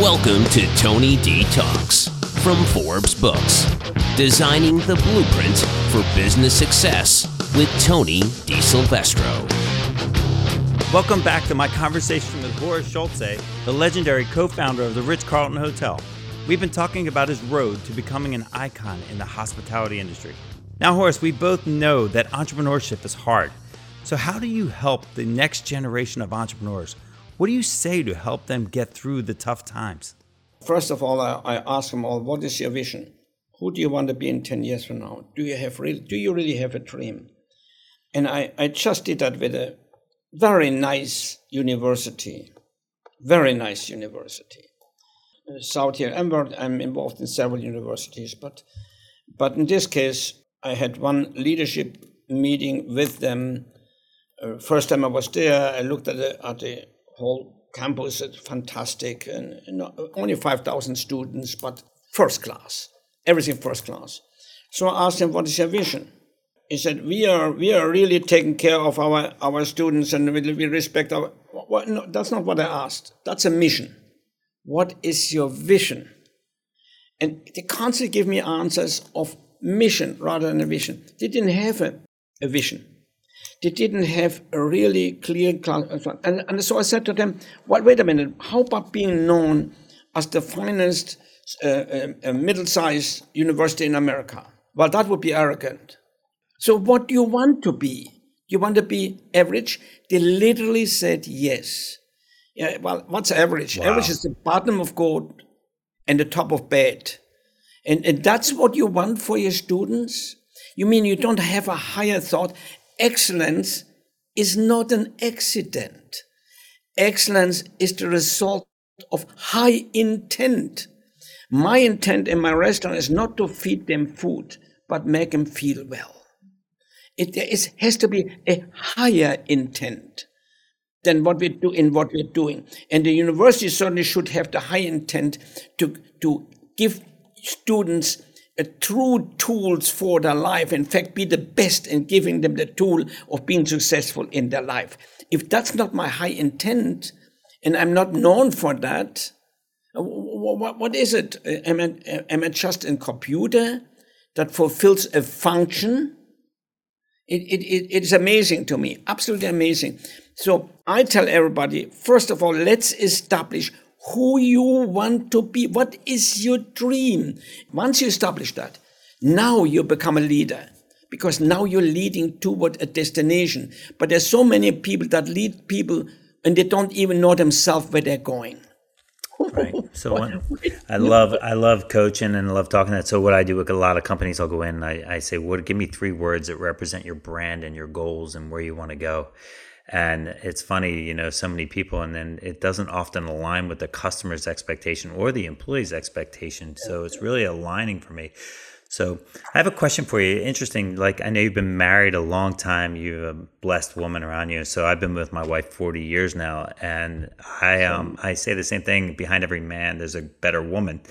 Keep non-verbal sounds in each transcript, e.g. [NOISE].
Welcome to Tony D Talks from Forbes Books, designing the blueprint for business success with Tony D Silvestro. Welcome back to my conversation with Horst Schulze, the legendary co founder of the Ritz Carlton Hotel. We've been talking about his road to becoming an icon in the hospitality industry. Now, Horst, we both know that entrepreneurship is hard. So, how do you help the next generation of entrepreneurs? What do you say to help them get through the tough times? First of all, I, I ask them all, what is your vision? Who do you want to be in 10 years from now? Do you, have really, do you really have a dream? And I, I just did that with a very nice university, very nice university. South here, I'm, I'm involved in several universities, but, but in this case, I had one leadership meeting with them. Uh, first time I was there, I looked at the, at the whole campus is fantastic, and, only 5,000 students, but first class, everything first class. So I asked him, what is your vision? He said, we are, we are really taking care of our, our students and we, we respect our, well, no, that's not what I asked. That's a mission. What is your vision? And they constantly give me answers of mission rather than a vision. They didn't have a, a vision they didn't have a really clear class. and, and so I said to them, well, wait a minute, how about being known as the finest uh, uh, uh, middle-sized university in America? Well, that would be arrogant. So what do you want to be? You want to be average? They literally said yes. Yeah, well, what's average? Wow. Average is the bottom of goat and the top of bad. And, and that's what you want for your students? You mean you don't have a higher thought? Excellence is not an accident. Excellence is the result of high intent. My intent in my restaurant is not to feed them food, but make them feel well. It is, has to be a higher intent than what we do in what we're doing. And the university certainly should have the high intent to, to give students true tools for their life. In fact, be the best in giving them the tool of being successful in their life. If that's not my high intent, and I'm not known for that, uh, what, what is it? Uh, am I, uh, am I just a computer that fulfills a function? It, it, it, it's amazing to me, absolutely amazing. So I tell everybody, first of all, let's establish who you want to be. What is your dream? Once you establish that, now you become a leader because now you're leading toward a destination. But there's so many people that lead people and they don't even know themselves where they're going. Right. So [LAUGHS] I love I love coaching and I love talking that. So what I do with a lot of companies, I'll go in and I, I say, "What? Give me three words that represent your brand and your goals and where you want to go." And it's funny you know so many people and then it doesn't often align with the customer's expectation or the employee's expectation. So it's really aligning for me so I have a question for you. Interesting. Like I know you've been married a long time. You're a blessed woman around you. So I've been with my wife 40 years now, and I um I say the same thing. Behind every man, there's a better woman.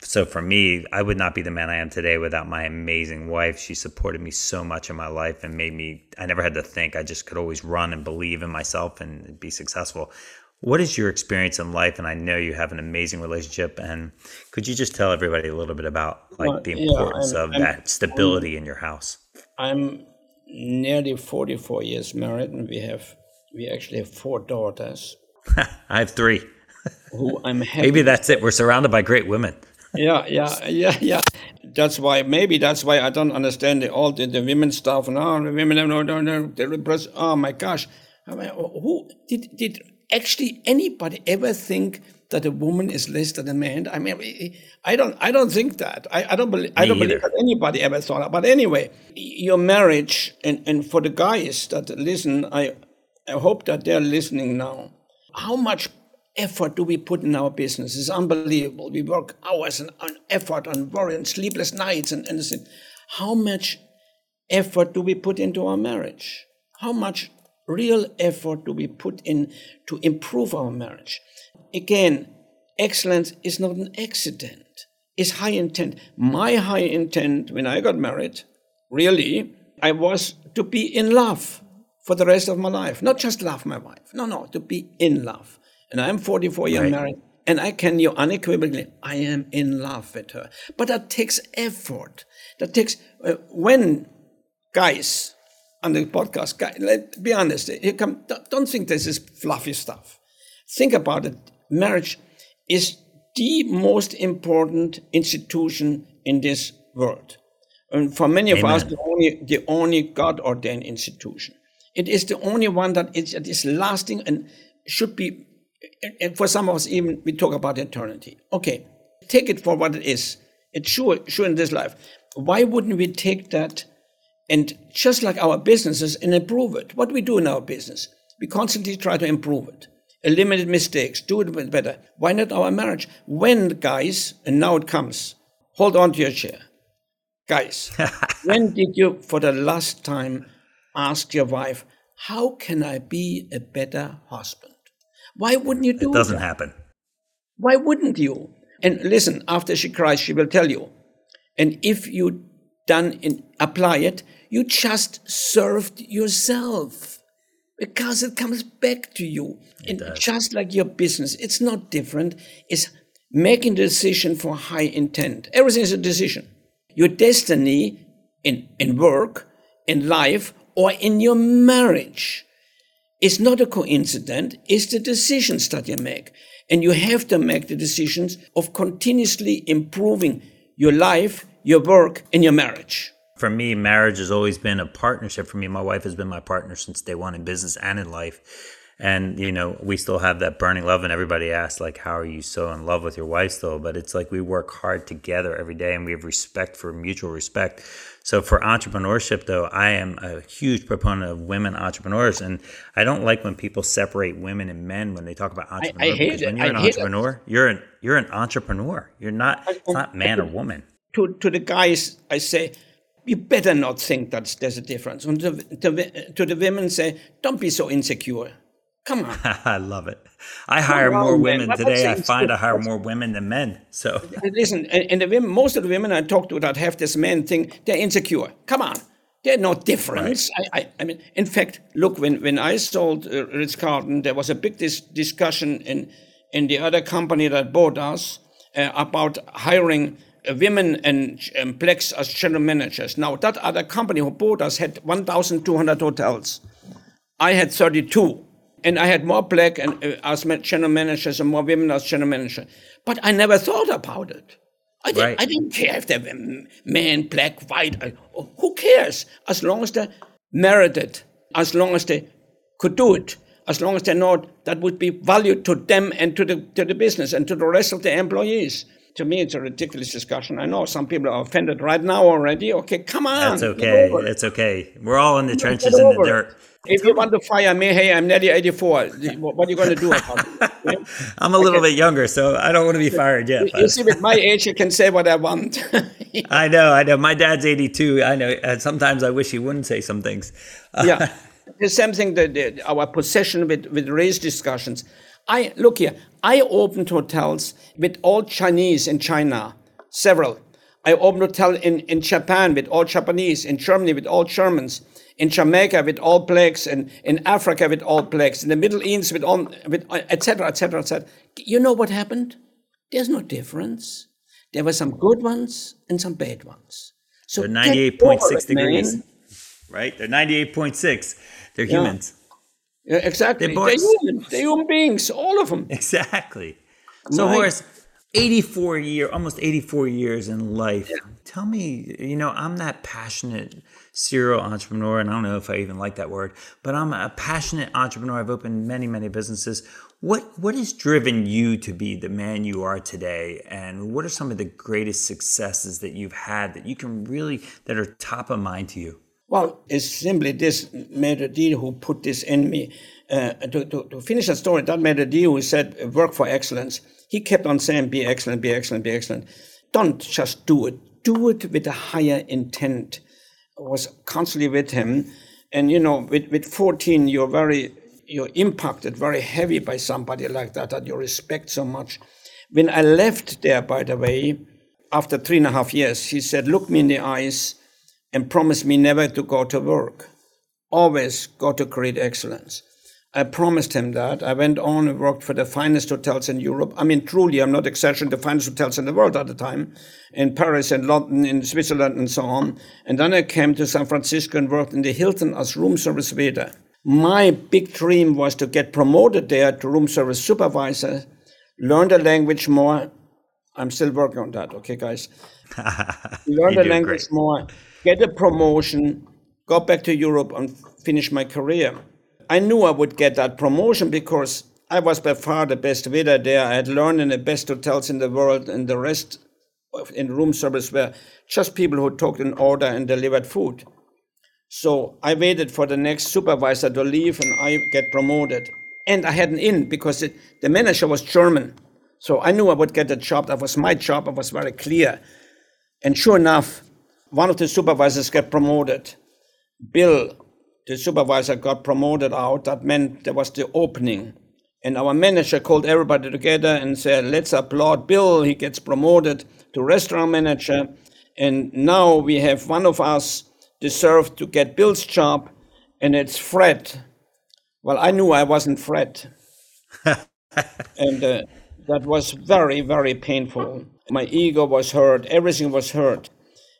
So for me, I would not be the man I am today without my amazing wife. She supported me so much in my life and made me. I never had to think. I just could always run and believe in myself and be successful. What is your experience in life? And I know you have an amazing relationship. And could you just tell everybody a little bit about like well, the importance yeah, of I'm, that stability I'm, in your house? I'm nearly 44 years married, and we have we actually have four daughters. [LAUGHS] I have three. who I'm [LAUGHS] happy. Maybe that's it. We're surrounded by great women. [LAUGHS] yeah, yeah, yeah, yeah. That's why maybe that's why I don't understand the, all the, the women stuff and oh the women no no no they repress. Oh my gosh, I mean, who did did actually anybody ever think that a woman is less than a man? I mean, I don't, I don't think that. I, I don't believe, Me I don't either. believe that anybody ever thought that. But anyway, your marriage, and, and for the guys that listen, I, I hope that they're listening now. How much effort do we put in our business? It's unbelievable. We work hours and on effort on worry and sleepless nights and anything. How much effort do we put into our marriage? How much real effort do we put in to improve our marriage? Again, excellence is not an accident, it's high intent. My high intent when I got married, really, I was to be in love for the rest of my life. Not just love my wife. No, no, to be in love. And I'm 44 years right. married, and I can you unequivocally, I am in love with her. But that takes effort. That takes uh, when guys on the podcast, guys, let be honest. You come, don't think this is fluffy stuff. Think about it. Marriage is the most important institution in this world. And for many of us, the only, the only God ordained institution. It is the only one that is, that is lasting and should be, and for some of us, even we talk about eternity. Okay, take it for what it is. It's sure, sure in this life. Why wouldn't we take that and just like our businesses and improve it? What we do in our business, we constantly try to improve it, eliminate mistakes, do it better. Why not our marriage? When, guys, and now it comes, hold on to your chair. Guys, [LAUGHS] when did you, for the last time, ask your wife, How can I be a better husband? Why wouldn't you do it? Doesn't that? happen. Why wouldn't you? And listen, after she cries, she will tell you. And if you done in, apply it, you just served yourself because it comes back to you. It and does. just like your business, it's not different. It's making the decision for high intent. Everything is a decision. Your destiny in, in work, in life, or in your marriage is not a coincidence, it's the decisions that you make. And you have to make the decisions of continuously improving your life, your work, and your marriage. For me, marriage has always been a partnership. For me, my wife has been my partner since day one in business and in life. And you know we still have that burning love. And everybody asks like how are you so in love with your wife still? But it's like we work hard together every day and we have respect for mutual respect. So for entrepreneurship though i am a huge proponent of women entrepreneurs. And i don't like when people separate women and men when they talk about entrepreneur I, I hate when you're an entrepreneur it. you're an you're an entrepreneur. You're not it's not man or woman. To to the guys i say you better not think that there's a difference. And to, to, to the women, say, don't be so insecure Come on. [LAUGHS] I love it. I hire more women today. I find I hire more women than men. So listen, and the women, most of the women I talk to that have this men thing, they're insecure. Come on. They're no difference. Right. I, I, I, mean, in fact, look, when, when I sold uh, Ritz Carlton, there was a big dis- discussion in, in the other company that bought us uh, about hiring women and um, blacks as general managers. Now, that other company who bought us had 1,200 hotels. I had 32 and I had more black and uh, as general managers and more women as general managers. But I never thought about it. I, did, right. I didn't care if they were men, black, white. I, who cares? As long as they merited, as long as they could do it, as long as they know that would be valued to them and to the to the business and to the rest of the employees. To me, it's a ridiculous discussion. I know some people are offended right now already. Okay, come on. That's okay. It's okay. We're all in the trenches in the dirt. If you want to fire me, hey, I'm Nettie 84. What are you going to do about it? [LAUGHS] I'm a little okay. bit younger, so I don't want to be fired yet. You, you see, with my [LAUGHS] age, you can say what I want. [LAUGHS] I know, I know. My dad's 82. I know. And sometimes I wish he wouldn't say some things. yeah. The same thing that our possession with, with race discussions. I look here. I opened hotels with all Chinese in China, several. I opened hotel in, in Japan with all Japanese, in Germany with all Germans in Jamaica with all blacks, and in Africa with all blacks, in the Middle East with all, with etc. etc. etc. You know what happened? There's no difference. There were some good ones and some bad ones. So they're 98.6 degrees, man. right? They're 98.6. They're yeah. humans. Yeah, exactly. They're, they're, humans. They're human beings, all of them. Exactly. So, My, Horst, 84 year, almost 84 years in life. Yeah. Tell me, you know, I'm that passionate serial entrepreneur, and I don't know if I even like that word, but I'm a passionate entrepreneur. I've opened many, many businesses. What what has driven you to be the man you are today, and what are some of the greatest successes that you've had that you can really that are top of mind to you? Well, it's simply this maitre d' who put this in me. Uh, to, to, to, finish the story, that maitre d' who said, work for excellence, he kept on saying, be excellent, be excellent, be excellent. Don't just do it. Do it with a higher intent was constantly with him. And you know, with, with 14, you're very you're impacted very heavy by somebody like that that you respect so much. When I left there, by the way, after three and a half years, he said, Look me in the eyes and promised me never to go to work. Always go to create excellence. I promised him that. I went on and worked for the finest hotels in Europe. I mean, truly, I'm not exaggerating, the finest hotels in the world at the time, in Paris and London, in Switzerland, and so on. And then I came to San Francisco and worked in the Hilton as room service waiter. My big dream was to get promoted there to room service supervisor, learn the language more. I'm still working on that, okay, guys? [LAUGHS] learn the language great. more, get a promotion, go back to Europe, and finish my career. I knew I would get that promotion because I was by far the best waiter there. I had learned in the best hotels in the world, and the rest in room service were just people who took an order and delivered food. So I waited for the next supervisor to leave and I get promoted. And I had an in because it, the manager was German. So I knew I would get the job. That was my job. I was very clear. And sure enough, one of the supervisors got promoted. Bill the supervisor got promoted out, that meant there was the opening. And our manager called everybody together and said, Let's applaud Bill. He gets promoted to restaurant manager. And now we have one of us deserved to get Bill's job, and it's Fred. Well, I knew I wasn't Fred. [LAUGHS] and uh, that was very, very painful. My ego was hurt, everything was hurt.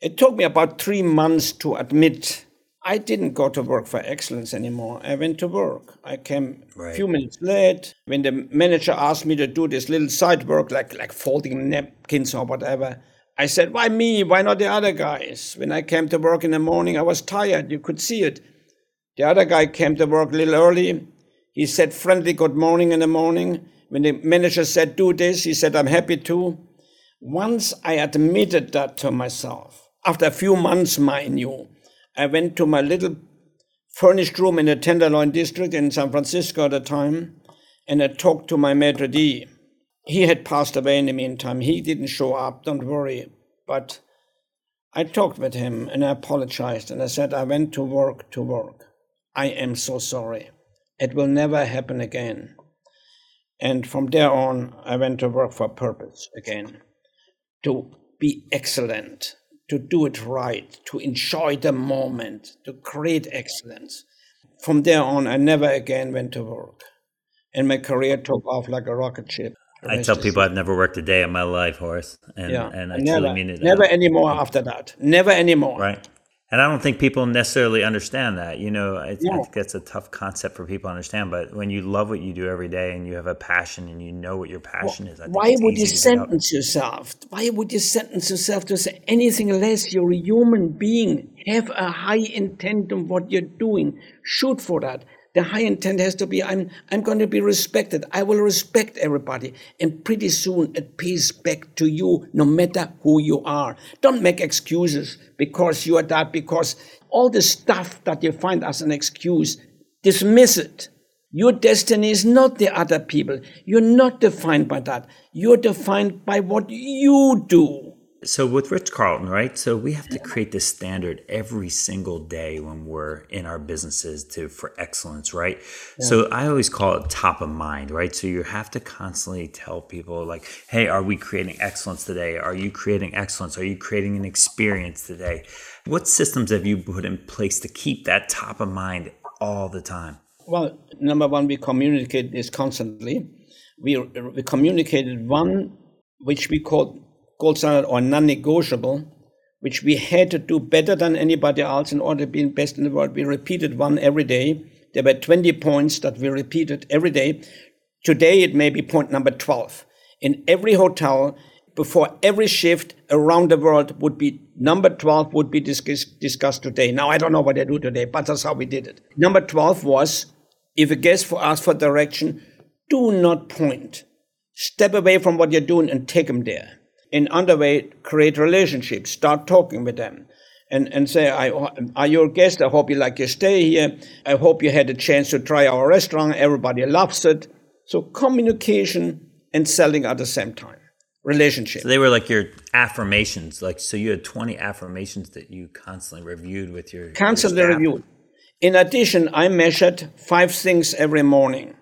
It took me about three months to admit I didn't go to work for excellence anymore. I went to work. I came right. a few minutes late. When the manager asked me to do this little side work, like like folding napkins or whatever, I said, "Why me? Why not the other guys?" When I came to work in the morning, I was tired. You could see it. The other guy came to work a little early. He said friendly good morning in the morning. When the manager said, "Do this," he said, "I'm happy to." Once I admitted that to myself, after a few months, mind you I went to my little furnished room in the Tenderloin district in San Francisco at the time, and I talked to my maitre d'. He had passed away in the meantime. He didn't show up, don't worry. But I talked with him and I apologized and I said, I went to work to work. I am so sorry. It will never happen again. And from there on, I went to work for purpose again to be excellent to do it right, to enjoy the moment, to create excellence. From there on, I never again went to work. And my career took off like a rocket ship. I tell people I've never worked a day in my life, Horst. And, yeah. and I never, truly mean it. Never anymore after that. Never anymore. Right. And I don't think people necessarily understand that. You know, I, yeah. I, think that's a tough concept for people to understand. But when you love what you do every day and you have a passion and you know what your passion well, is, why would you sentence yourself? Why would you sentence yourself to say anything less? You're a human being. Have a high intent on what you're doing. Shoot for that the high intent has to be I'm, I'm going to be respected. I will respect everybody. And pretty soon it pays back to you no matter who you are. Don't make excuses because you are that, because all the stuff that you find as an excuse, dismiss it. Your destiny is not the other people. You're not defined by that. You're defined by what you do so with Ritz Carlton, right? So we have to create this standard every single day when we're in our businesses to for excellence, right? Yeah. So I always call it top of mind, right? So you have to constantly tell people like, "Hey, are we creating excellence today? Are you creating excellence? Are you creating an experience today?" What systems have you put in place to keep that top of mind all the time? Well, number one, we communicate this constantly. We, we communicated one, which we call gold standard or non-negotiable, which we had to do better than anybody else in order to be best in the world. We repeated one every day. There were 20 points that we repeated every day. Today it may be point number 12. In every hotel, before every shift around the world would be number 12 would be discuss, discussed today. Now I don't know what they do today, but that's how we did it. Number 12 was if a guest for asks for direction, do not point. Step away from what you're doing and take them there in underway create relationships start talking with them and, and say I, are your guest? I hope you like your stay here. I hope you had a chance to try our restaurant. Everybody loves it. So communication and selling at the same time. Relationship. So they were like your affirmations like so you had 20 affirmations that you constantly reviewed with your constantly your reviewed. In addition i measured five things every morning.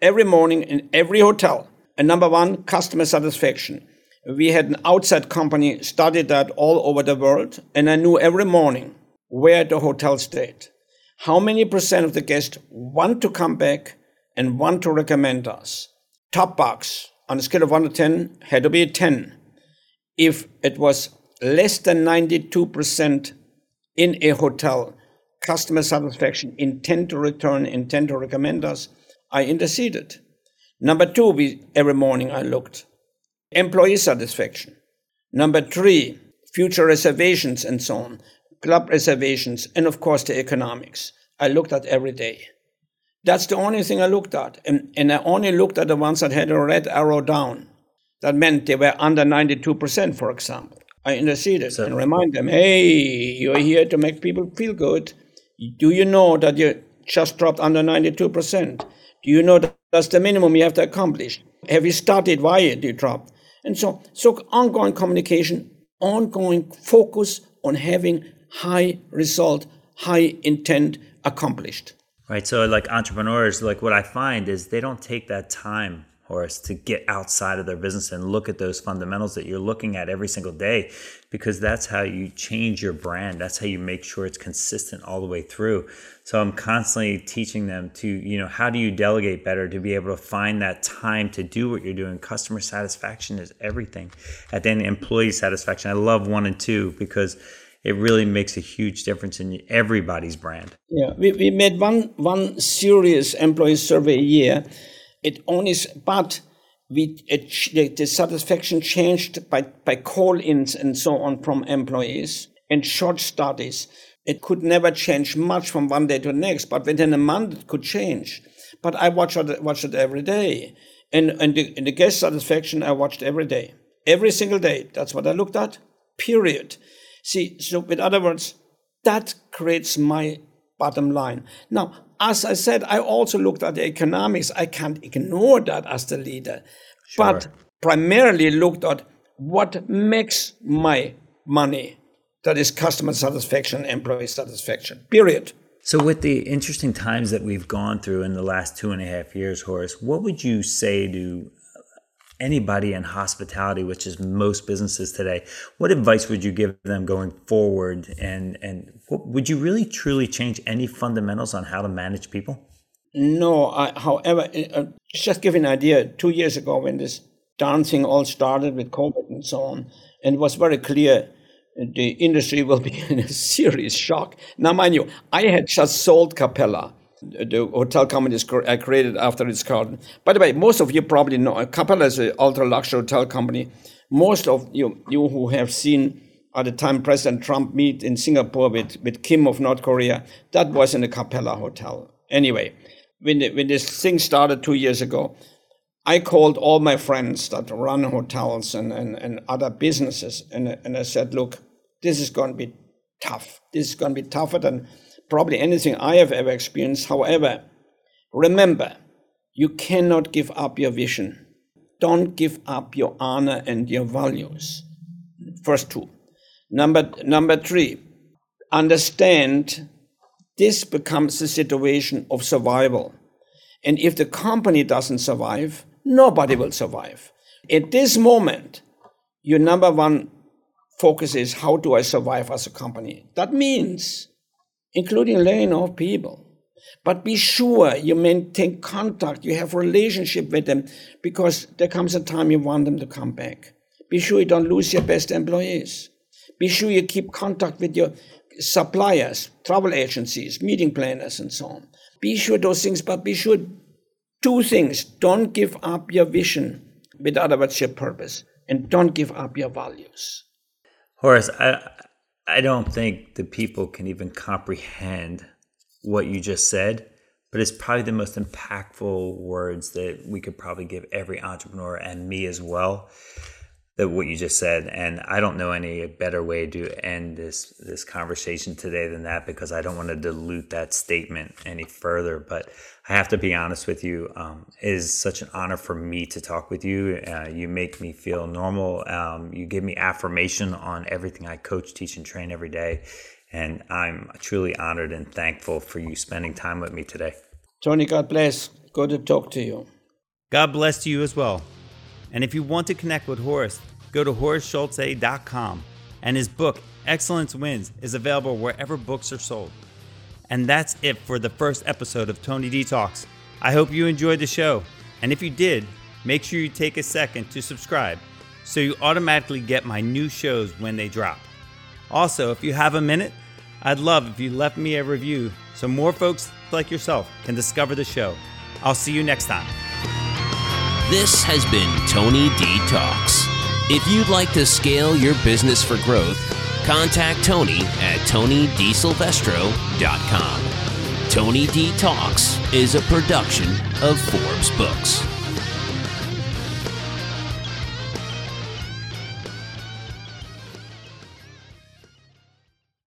Every morning in every hotel. And number one customer satisfaction we had an outside company studied that all over the world, and I knew every morning where the hotel stayed, how many percent of the guests want to come back, and want to recommend us. Top box on a scale of 1 to 10 had to be a 10. If it was less than 92% in a hotel, customer satisfaction, intent to return, intent to recommend us, I interceded. Number two, we, every morning I looked. Employee satisfaction. Number three, future reservations and so on, club reservations, and of course the economics. I looked at every day. That's the only thing I looked at. And, and I only looked at the ones that had a red arrow down. That meant they were under 92%, for example. I interceded so, and remind them, hey, you're here to make people feel good. Do you know that you just dropped under 92%? Do you know that that's the minimum you have to accomplish? Have you started why you dropped? And so, so ongoing communication, ongoing focus on having high result, high intent accomplished. Right. So, like entrepreneurs, like what I find is they don't take that time Horst, to get outside of their business and look at those fundamentals that you're looking at every single day, because that's how you change your brand. That's how you make sure it's consistent all the way through. So I'm constantly teaching them to, you know, how do you delegate better to be able to find that time to do what you're doing? Customer satisfaction is everything. At the employee satisfaction. I love one and two because it really makes a huge difference in everybody's brand. Yeah, we, we made one one serious employee survey a year it only, but we, it, the, the satisfaction changed by, by call-ins and so on from employees and short studies. It could never change much from one day to the next, but within a month it could change. But I watch it, watch it every day. And, and, the, and the guest satisfaction I watched every day. Every single day. That's what I looked at. Period. See, so with other words, that creates my bottom line. Now, as I said, I also looked at the economics. I can't ignore that as the leader, sure. but primarily looked at what makes my money. That is customer satisfaction, employee satisfaction. Period. So, with the interesting times that we've gone through in the last two and a half years, Horst, what would you say to anybody in hospitality, which is most businesses today, what advice would you give them going forward? And and would you really truly change any fundamentals on how to manage people? No. I, however, uh, just give an idea. Two years ago, when this dancing all started with COVID and so on, and it was very clear the industry will be [LAUGHS] in a serious shock. Now, mind you, I had just sold Capella the hotel company is uh, created after Ritz Carlton By the way, most of you probably know Capella is an ultra luxury hotel company. Most of you, you who have seen at the time President Trump meet in Singapore with, with Kim of North Korea, that was in the Capella Hotel. Anyway, when, the, when this thing started two years ago, I called all my friends that run hotels and, and, and other businesses, and, and I said, look, this is going to be tough. This is going to be tougher than probably anything I have ever experienced. However, remember, you cannot give up your vision. Don't give up your honor and your values. First two. Number, number three, understand this becomes a situation of survival. And if the company doesn't survive, nobody will survive. At this moment, your number one focus is how do I survive as a company? That means including laying off people. But be sure you maintain contact, you have relationship with them, because there comes a time you want them to come back. Be sure you don't lose your best employees. Be sure you keep contact with your suppliers, travel agencies, meeting planners, and so on. Be sure those things, but be sure two things. Don't give up your vision, with other words, your purpose, and don't give up your values. Horst, I, I don't think the people can even comprehend what you just said, but it's probably the most impactful words that we could probably give every entrepreneur and me as well that what you just said and i don't know any better way to end this this conversation today than that because i don't want to dilute that statement any further but i have to be honest with you um, it is such an honor for me to talk with you. Uh, you make me feel normal. Um, you give me affirmation on everything i coach teach and train every day and i'm truly honored and thankful for you spending time with me today. Tony god bless. Good to talk to you. God bless you as well and if you want to connect with Horst, go to horstschulze.com. And his book, Excellence Wins, is available wherever books are sold. And that's it for the first episode of Tony D Talks. I hope you enjoyed the show. And if you did, make sure you take a second to subscribe so you automatically get my new shows when they drop. Also, if you have a minute, I'd love if you left me a review so more folks like yourself can discover the show. I'll see you next time. This has been Tony D Talks. If you'd like to scale your business for growth, contact Tony at tonydsilvestro.com. Tony D Talks is a production of Forbes Books.